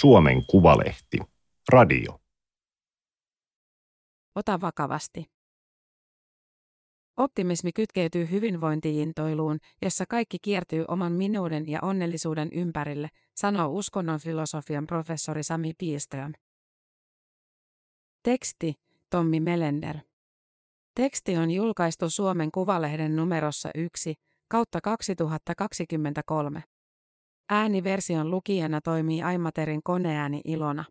Suomen Kuvalehti. Radio. Ota vakavasti. Optimismi kytkeytyy hyvinvointiintoiluun, jossa kaikki kiertyy oman minuuden ja onnellisuuden ympärille, sanoo uskonnon filosofian professori Sami Piiström. Teksti Tommi Melender. Teksti on julkaistu Suomen Kuvalehden numerossa 1 kautta 2023. Ääniversion lukijana toimii Aimaterin koneääni Ilona.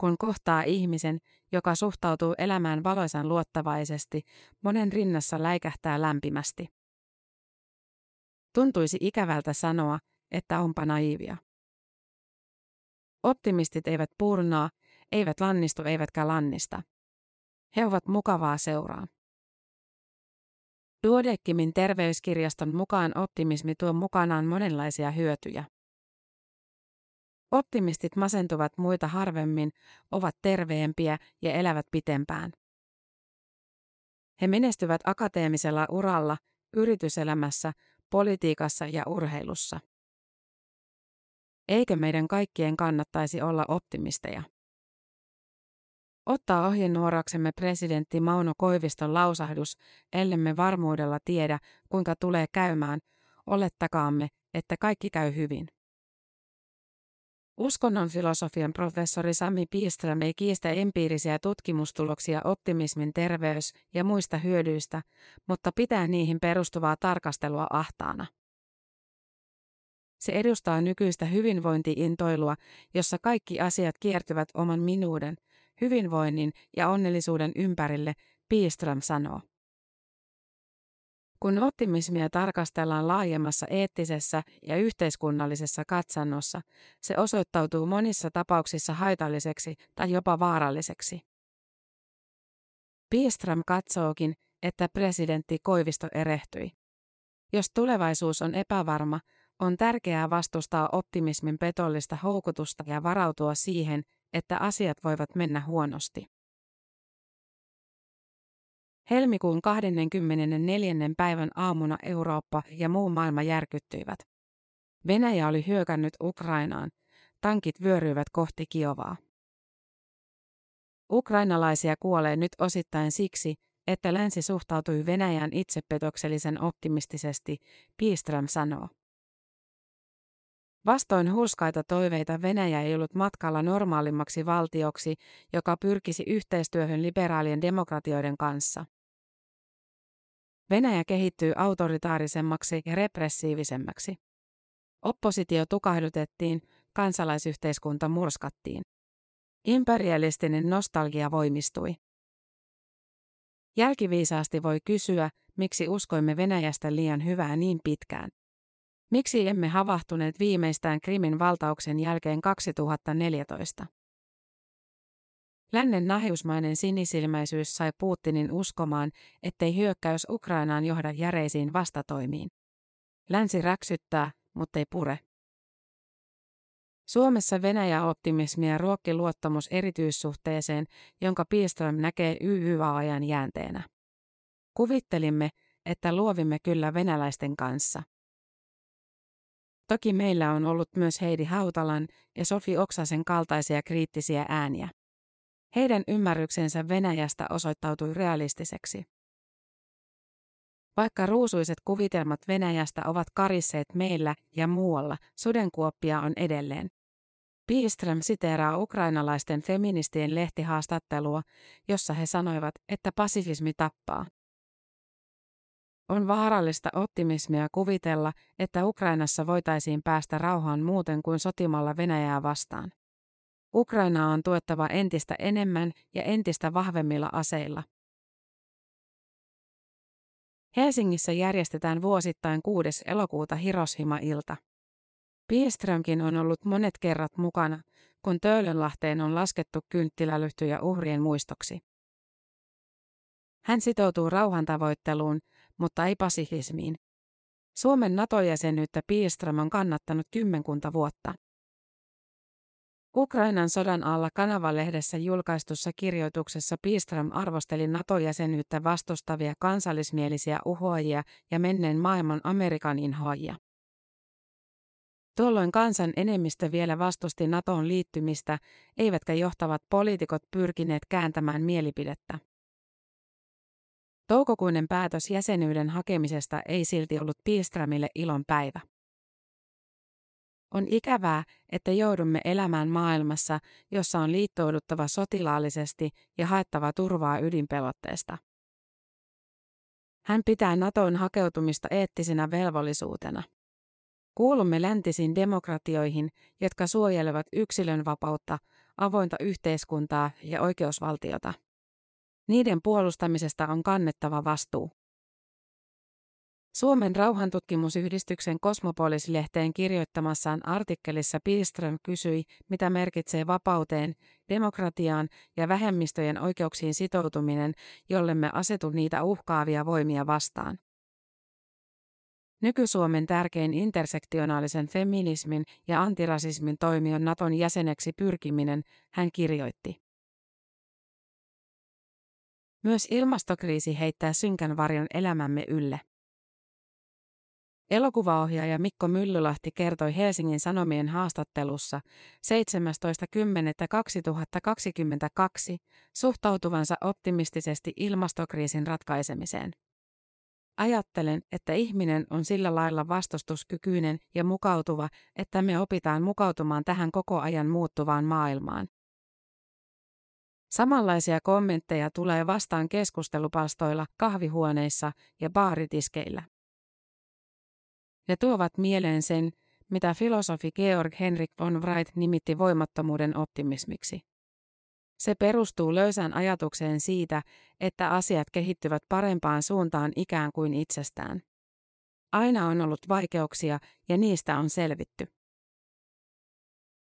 Kun kohtaa ihmisen, joka suhtautuu elämään valoisan luottavaisesti, monen rinnassa läikähtää lämpimästi. Tuntuisi ikävältä sanoa, että onpa naivia. Optimistit eivät purnaa, eivät lannistu eivätkä lannista. He ovat mukavaa seuraa. Duodeckimin terveyskirjaston mukaan optimismi tuo mukanaan monenlaisia hyötyjä. Optimistit masentuvat muita harvemmin, ovat terveempiä ja elävät pitempään. He menestyvät akateemisella uralla, yrityselämässä, politiikassa ja urheilussa. Eikö meidän kaikkien kannattaisi olla optimisteja? Ottaa ohjenuoraksemme presidentti Mauno Koiviston lausahdus, ellemme varmuudella tiedä, kuinka tulee käymään, olettakaamme, että kaikki käy hyvin. Uskonnon filosofian professori Sami Piiström ei kiistä empiirisiä tutkimustuloksia optimismin terveys- ja muista hyödyistä, mutta pitää niihin perustuvaa tarkastelua ahtaana. Se edustaa nykyistä hyvinvointiintoilua, jossa kaikki asiat kiertyvät oman minuuden, hyvinvoinnin ja onnellisuuden ympärille, Piiström sanoo. Kun optimismia tarkastellaan laajemmassa eettisessä ja yhteiskunnallisessa katsannossa, se osoittautuu monissa tapauksissa haitalliseksi tai jopa vaaralliseksi. Piestram katsookin, että presidentti Koivisto erehtyi. Jos tulevaisuus on epävarma, on tärkeää vastustaa optimismin petollista houkutusta ja varautua siihen, että asiat voivat mennä huonosti. Helmikuun 24. päivän aamuna Eurooppa ja muu maailma järkyttyivät. Venäjä oli hyökännyt Ukrainaan, tankit vyöryivät kohti Kiovaa. Ukrainalaisia kuolee nyt osittain siksi, että länsi suhtautui Venäjän itsepetoksellisen optimistisesti, Piström sanoo. Vastoin hurskaita toiveita Venäjä ei ollut matkalla normaalimmaksi valtioksi, joka pyrkisi yhteistyöhön liberaalien demokratioiden kanssa. Venäjä kehittyy autoritaarisemmaksi ja repressiivisemmäksi. Oppositio tukahdutettiin, kansalaisyhteiskunta murskattiin. Imperialistinen nostalgia voimistui. Jälkiviisaasti voi kysyä, miksi uskoimme Venäjästä liian hyvää niin pitkään. Miksi emme havahtuneet viimeistään Krimin valtauksen jälkeen 2014? Lännen nahiusmainen sinisilmäisyys sai Putinin uskomaan, ettei hyökkäys Ukrainaan johda järeisiin vastatoimiin. Länsi räksyttää, mutta ei pure. Suomessa Venäjä-optimismia ruokki luottamus erityissuhteeseen, jonka Piiström näkee YYA-ajan jäänteenä. Kuvittelimme, että luovimme kyllä venäläisten kanssa. Toki meillä on ollut myös Heidi Hautalan ja Sofi Oksasen kaltaisia kriittisiä ääniä. Heidän ymmärryksensä Venäjästä osoittautui realistiseksi. Vaikka ruusuiset kuvitelmat Venäjästä ovat karisseet meillä ja muualla, sudenkuoppia on edelleen. Piiström siteeraa ukrainalaisten feministien lehtihaastattelua, jossa he sanoivat, että pasifismi tappaa. On vaarallista optimismia kuvitella, että Ukrainassa voitaisiin päästä rauhaan muuten kuin sotimalla Venäjää vastaan. Ukrainaa on tuettava entistä enemmän ja entistä vahvemmilla aseilla. Helsingissä järjestetään vuosittain 6. elokuuta Hiroshima-ilta. Pielströmkin on ollut monet kerrat mukana, kun Töölönlahteen on laskettu kynttilälyhtyjä uhrien muistoksi. Hän sitoutuu rauhantavoitteluun, mutta ei pasifismiin. Suomen NATO-jäsenyyttä Pielström on kannattanut kymmenkunta vuotta. Ukrainan sodan alla kanavalehdessä julkaistussa kirjoituksessa Piström arvosteli NATO-jäsenyyttä vastustavia kansallismielisiä uhoajia ja menneen maailman Amerikan inhoajia. Tuolloin kansan enemmistö vielä vastusti NATOon liittymistä, eivätkä johtavat poliitikot pyrkineet kääntämään mielipidettä. Toukokuinen päätös jäsenyyden hakemisesta ei silti ollut Pilstramille ilon päivä. On ikävää, että joudumme elämään maailmassa, jossa on liittouduttava sotilaallisesti ja haettava turvaa ydinpelotteesta. Hän pitää NATOn hakeutumista eettisenä velvollisuutena. Kuulumme läntisiin demokratioihin, jotka suojelevat yksilön vapautta, avointa yhteiskuntaa ja oikeusvaltiota. Niiden puolustamisesta on kannettava vastuu. Suomen rauhantutkimusyhdistyksen Kosmopolis-lehteen kirjoittamassaan artikkelissa Pilström kysyi, mitä merkitsee vapauteen, demokratiaan ja vähemmistöjen oikeuksiin sitoutuminen, jollemme asetu niitä uhkaavia voimia vastaan. Nyky-Suomen tärkein intersektionaalisen feminismin ja antirasismin toimi on Naton jäseneksi pyrkiminen, hän kirjoitti. Myös ilmastokriisi heittää synkän varjon elämämme ylle. Elokuvaohjaaja Mikko Myllylahti kertoi Helsingin Sanomien haastattelussa 17.10.2022 suhtautuvansa optimistisesti ilmastokriisin ratkaisemiseen. Ajattelen, että ihminen on sillä lailla vastustuskykyinen ja mukautuva, että me opitaan mukautumaan tähän koko ajan muuttuvaan maailmaan. Samanlaisia kommentteja tulee vastaan keskustelupalstoilla, kahvihuoneissa ja baaritiskeillä. Ne tuovat mieleen sen, mitä filosofi Georg Henrik von Wright nimitti voimattomuuden optimismiksi. Se perustuu löysään ajatukseen siitä, että asiat kehittyvät parempaan suuntaan ikään kuin itsestään. Aina on ollut vaikeuksia ja niistä on selvitty.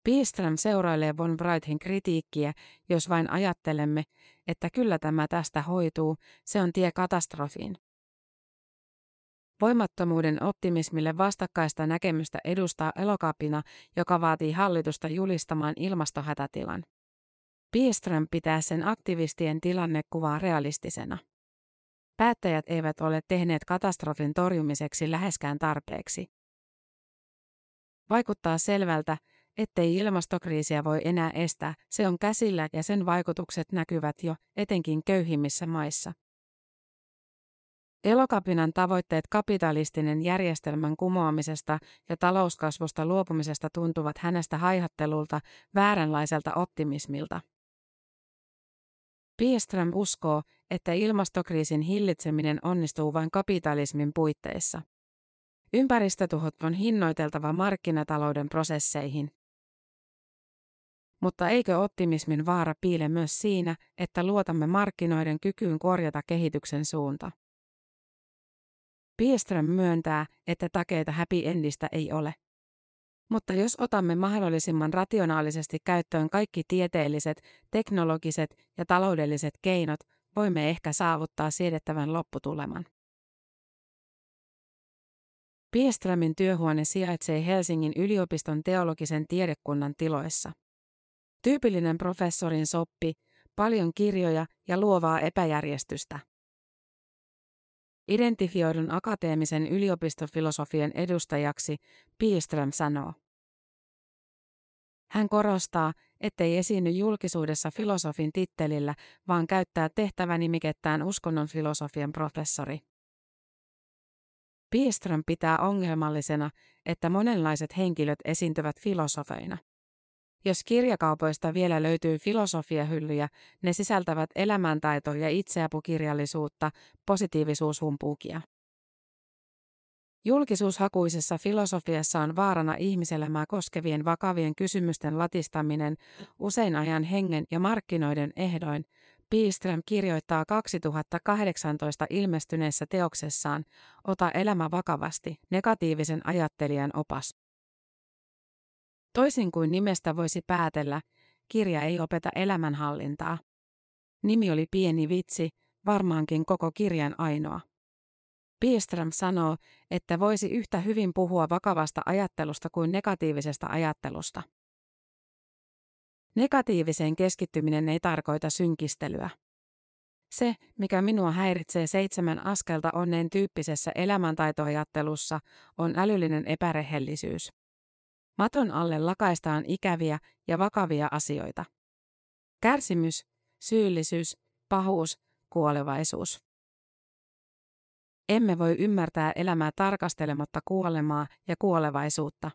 Piestram seurailee von Brightin kritiikkiä, jos vain ajattelemme, että kyllä tämä tästä hoituu, se on tie katastrofiin. Voimattomuuden optimismille vastakkaista näkemystä edustaa elokapina, joka vaatii hallitusta julistamaan ilmastohätätilan. Piestram pitää sen aktivistien tilannekuvaa realistisena. Päättäjät eivät ole tehneet katastrofin torjumiseksi läheskään tarpeeksi. Vaikuttaa selvältä, ettei ilmastokriisiä voi enää estää, se on käsillä ja sen vaikutukset näkyvät jo, etenkin köyhimmissä maissa. Elokapinan tavoitteet kapitalistinen järjestelmän kumoamisesta ja talouskasvusta luopumisesta tuntuvat hänestä haihattelulta, vääränlaiselta optimismilta. Piestram uskoo, että ilmastokriisin hillitseminen onnistuu vain kapitalismin puitteissa. Ympäristötuhot on hinnoiteltava markkinatalouden prosesseihin. Mutta eikö optimismin vaara piile myös siinä, että luotamme markkinoiden kykyyn korjata kehityksen suunta? Piestram myöntää, että takeita happy endistä ei ole. Mutta jos otamme mahdollisimman rationaalisesti käyttöön kaikki tieteelliset, teknologiset ja taloudelliset keinot, voimme ehkä saavuttaa siedettävän lopputuleman. Piestramin työhuone sijaitsee Helsingin yliopiston teologisen tiedekunnan tiloissa. Tyypillinen professorin soppi, paljon kirjoja ja luovaa epäjärjestystä. Identifioidun akateemisen yliopistofilosofian edustajaksi Pielström sanoo. Hän korostaa, ettei esiinny julkisuudessa filosofin tittelillä, vaan käyttää tehtävänimikettään uskonnon filosofian professori. Pielström pitää ongelmallisena, että monenlaiset henkilöt esiintyvät filosofeina. Jos kirjakaupoista vielä löytyy filosofiahyllyjä, ne sisältävät elämäntaito- ja itseapukirjallisuutta, positiivisuushumpuukia. Julkisuushakuisessa filosofiassa on vaarana ihmiselämää koskevien vakavien kysymysten latistaminen usein ajan hengen ja markkinoiden ehdoin, Pielström kirjoittaa 2018 ilmestyneessä teoksessaan Ota elämä vakavasti, negatiivisen ajattelijan opas. Toisin kuin nimestä voisi päätellä, kirja ei opeta elämänhallintaa. Nimi oli pieni vitsi, varmaankin koko kirjan ainoa. Piestram sanoo, että voisi yhtä hyvin puhua vakavasta ajattelusta kuin negatiivisesta ajattelusta. Negatiiviseen keskittyminen ei tarkoita synkistelyä. Se, mikä minua häiritsee seitsemän askelta onneen tyyppisessä elämäntaitoajattelussa, on älyllinen epärehellisyys. Maton alle lakaistaan ikäviä ja vakavia asioita. Kärsimys, syyllisyys, pahuus, kuolevaisuus. Emme voi ymmärtää elämää tarkastelematta kuolemaa ja kuolevaisuutta.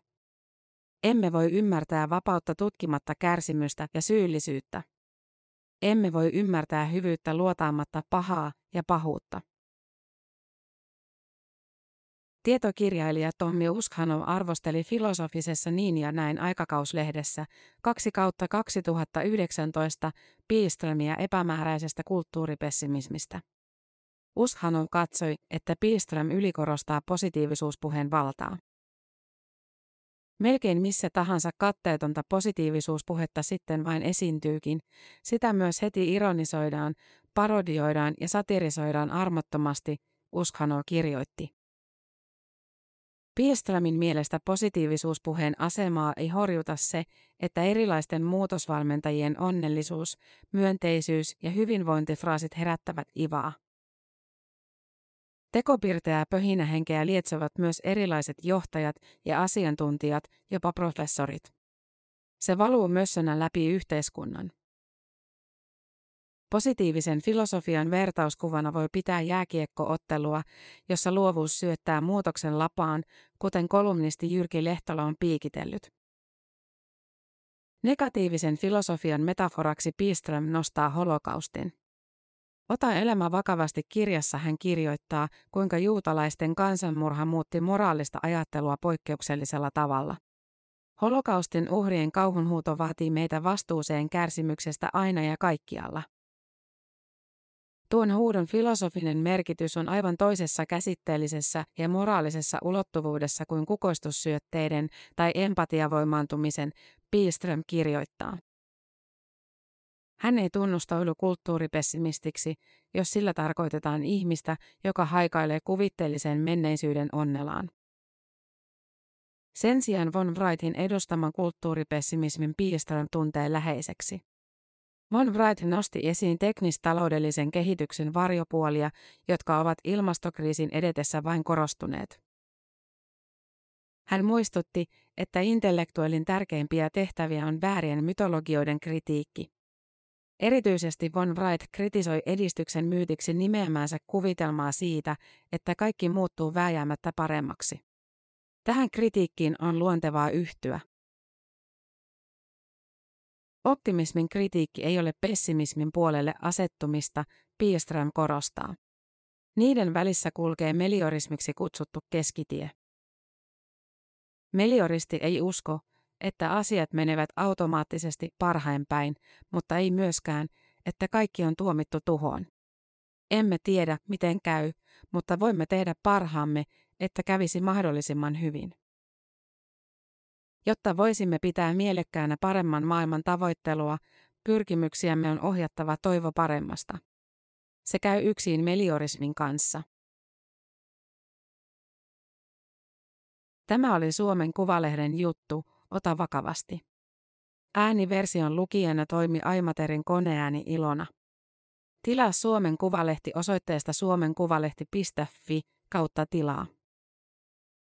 Emme voi ymmärtää vapautta tutkimatta kärsimystä ja syyllisyyttä. Emme voi ymmärtää hyvyyttä luotaamatta pahaa ja pahuutta. Tietokirjailija Tommi Uskhanov arvosteli filosofisessa Niin ja näin aikakauslehdessä 2 kautta 2019 Piiströmiä epämääräisestä kulttuuripessimismistä. Uskhanov katsoi, että Piström ylikorostaa positiivisuuspuheen valtaa. Melkein missä tahansa katteetonta positiivisuuspuhetta sitten vain esiintyykin, sitä myös heti ironisoidaan, parodioidaan ja satirisoidaan armottomasti, Uskhanov kirjoitti. Pielströmin mielestä positiivisuuspuheen asemaa ei horjuta se, että erilaisten muutosvalmentajien onnellisuus, myönteisyys ja hyvinvointifraasit herättävät ivaa. Tekopirteää pöhinähenkeä lietsovat myös erilaiset johtajat ja asiantuntijat, jopa professorit. Se valuu mössönä läpi yhteiskunnan. Positiivisen filosofian vertauskuvana voi pitää jääkiekkoottelua, jossa luovuus syöttää muutoksen lapaan, kuten kolumnisti Jyrki Lehtola on piikitellyt. Negatiivisen filosofian metaforaksi Piström nostaa holokaustin. Ota elämä vakavasti kirjassa hän kirjoittaa, kuinka juutalaisten kansanmurha muutti moraalista ajattelua poikkeuksellisella tavalla. Holokaustin uhrien kauhunhuuto vaatii meitä vastuuseen kärsimyksestä aina ja kaikkialla. Tuon huudon filosofinen merkitys on aivan toisessa käsitteellisessä ja moraalisessa ulottuvuudessa kuin kukoistussyötteiden tai empatiavoimaantumisen, Piström kirjoittaa. Hän ei tunnustaudu kulttuuripessimistiksi, jos sillä tarkoitetaan ihmistä, joka haikailee kuvitteellisen menneisyyden onnelaan. Sen sijaan von Wrightin edustaman kulttuuripessimismin Piström tuntee läheiseksi. Von Wright nosti esiin teknistaloudellisen kehityksen varjopuolia, jotka ovat ilmastokriisin edetessä vain korostuneet. Hän muistutti, että intellektuellin tärkeimpiä tehtäviä on väärien mytologioiden kritiikki. Erityisesti von Wright kritisoi edistyksen myytiksi nimeämäänsä kuvitelmaa siitä, että kaikki muuttuu vääjäämättä paremmaksi. Tähän kritiikkiin on luontevaa yhtyä. Optimismin kritiikki ei ole pessimismin puolelle asettumista, Piestram korostaa. Niiden välissä kulkee meliorismiksi kutsuttu keskitie. Melioristi ei usko, että asiat menevät automaattisesti parhain päin, mutta ei myöskään, että kaikki on tuomittu tuhoon. Emme tiedä, miten käy, mutta voimme tehdä parhaamme, että kävisi mahdollisimman hyvin. Jotta voisimme pitää mielekkäänä paremman maailman tavoittelua, pyrkimyksiämme on ohjattava toivo paremmasta. Se käy yksin meliorismin kanssa. Tämä oli Suomen Kuvalehden juttu, ota vakavasti. Ääniversion lukijana toimi Aimaterin koneääni Ilona. Tilaa Suomen Kuvalehti osoitteesta suomenkuvalehti.fi kautta tilaa.